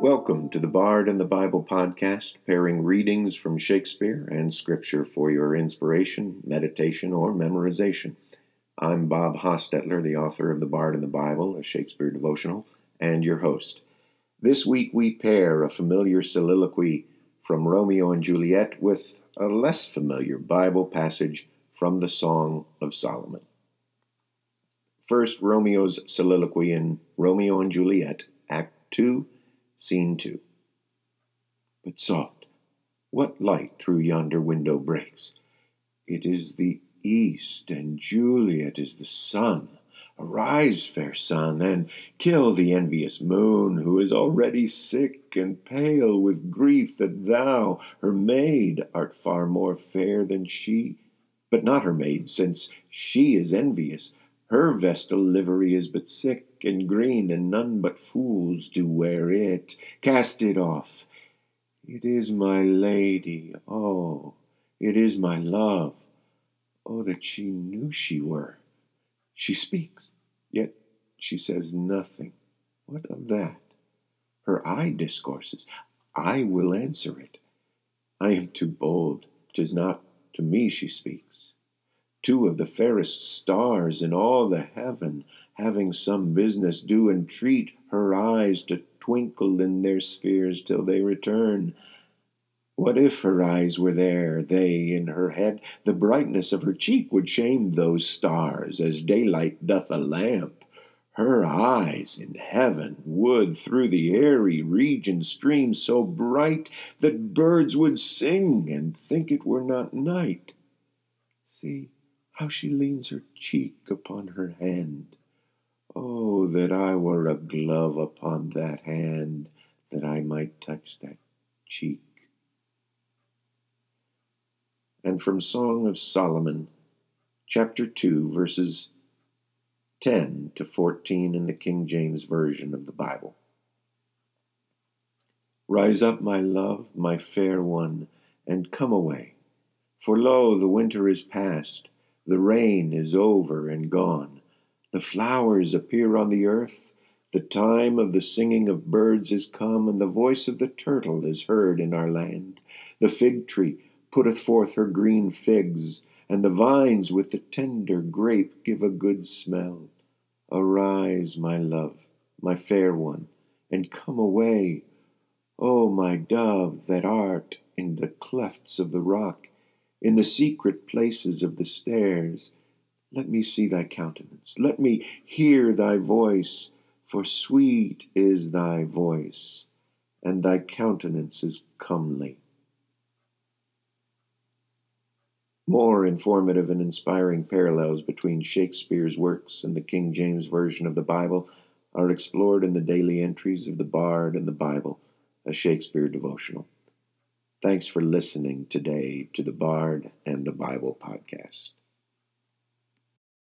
Welcome to the Bard and the Bible podcast, pairing readings from Shakespeare and Scripture for your inspiration, meditation, or memorization. I'm Bob Hostetler, the author of The Bard and the Bible, a Shakespeare devotional, and your host. This week we pair a familiar soliloquy from Romeo and Juliet with a less familiar Bible passage from the Song of Solomon. First, Romeo's soliloquy in Romeo and Juliet, Act 2 Scene 2. But soft, what light through yonder window breaks? It is the east, and Juliet is the sun. Arise, fair sun, and kill the envious moon, who is already sick and pale with grief that thou, her maid, art far more fair than she. But not her maid, since she is envious. Her vestal livery is but sick and green, and none but fools do wear it. Cast it off. It is my lady, oh, it is my love. Oh, that she knew she were. She speaks, yet she says nothing. What of that? Her eye discourses. I will answer it. I am too bold. Tis not to me she speaks two of the fairest stars in all the heaven, having some business, do entreat her eyes to twinkle in their spheres till they return. What if her eyes were there, they in her head? The brightness of her cheek would shame those stars, as daylight doth a lamp. Her eyes in heaven would through the airy region stream so bright that birds would sing and think it were not night. See, how she leans her cheek upon her hand. Oh, that I were a glove upon that hand, that I might touch that cheek. And from Song of Solomon, chapter 2, verses 10 to 14 in the King James Version of the Bible. Rise up, my love, my fair one, and come away. For lo, the winter is past the rain is over and gone. The flowers appear on the earth. The time of the singing of birds is come, and the voice of the turtle is heard in our land. The fig tree putteth forth her green figs, and the vines with the tender grape give a good smell. Arise, my love, my fair one, and come away. O my dove, that art in the clefts of the rock, in the secret places of the stairs. Let me see thy countenance, let me hear thy voice, for sweet is thy voice, and thy countenance is comely. More informative and inspiring parallels between Shakespeare's works and the King James Version of the Bible are explored in the daily entries of the Bard and the Bible, a Shakespeare devotional. Thanks for listening today to the Bard and the Bible podcast.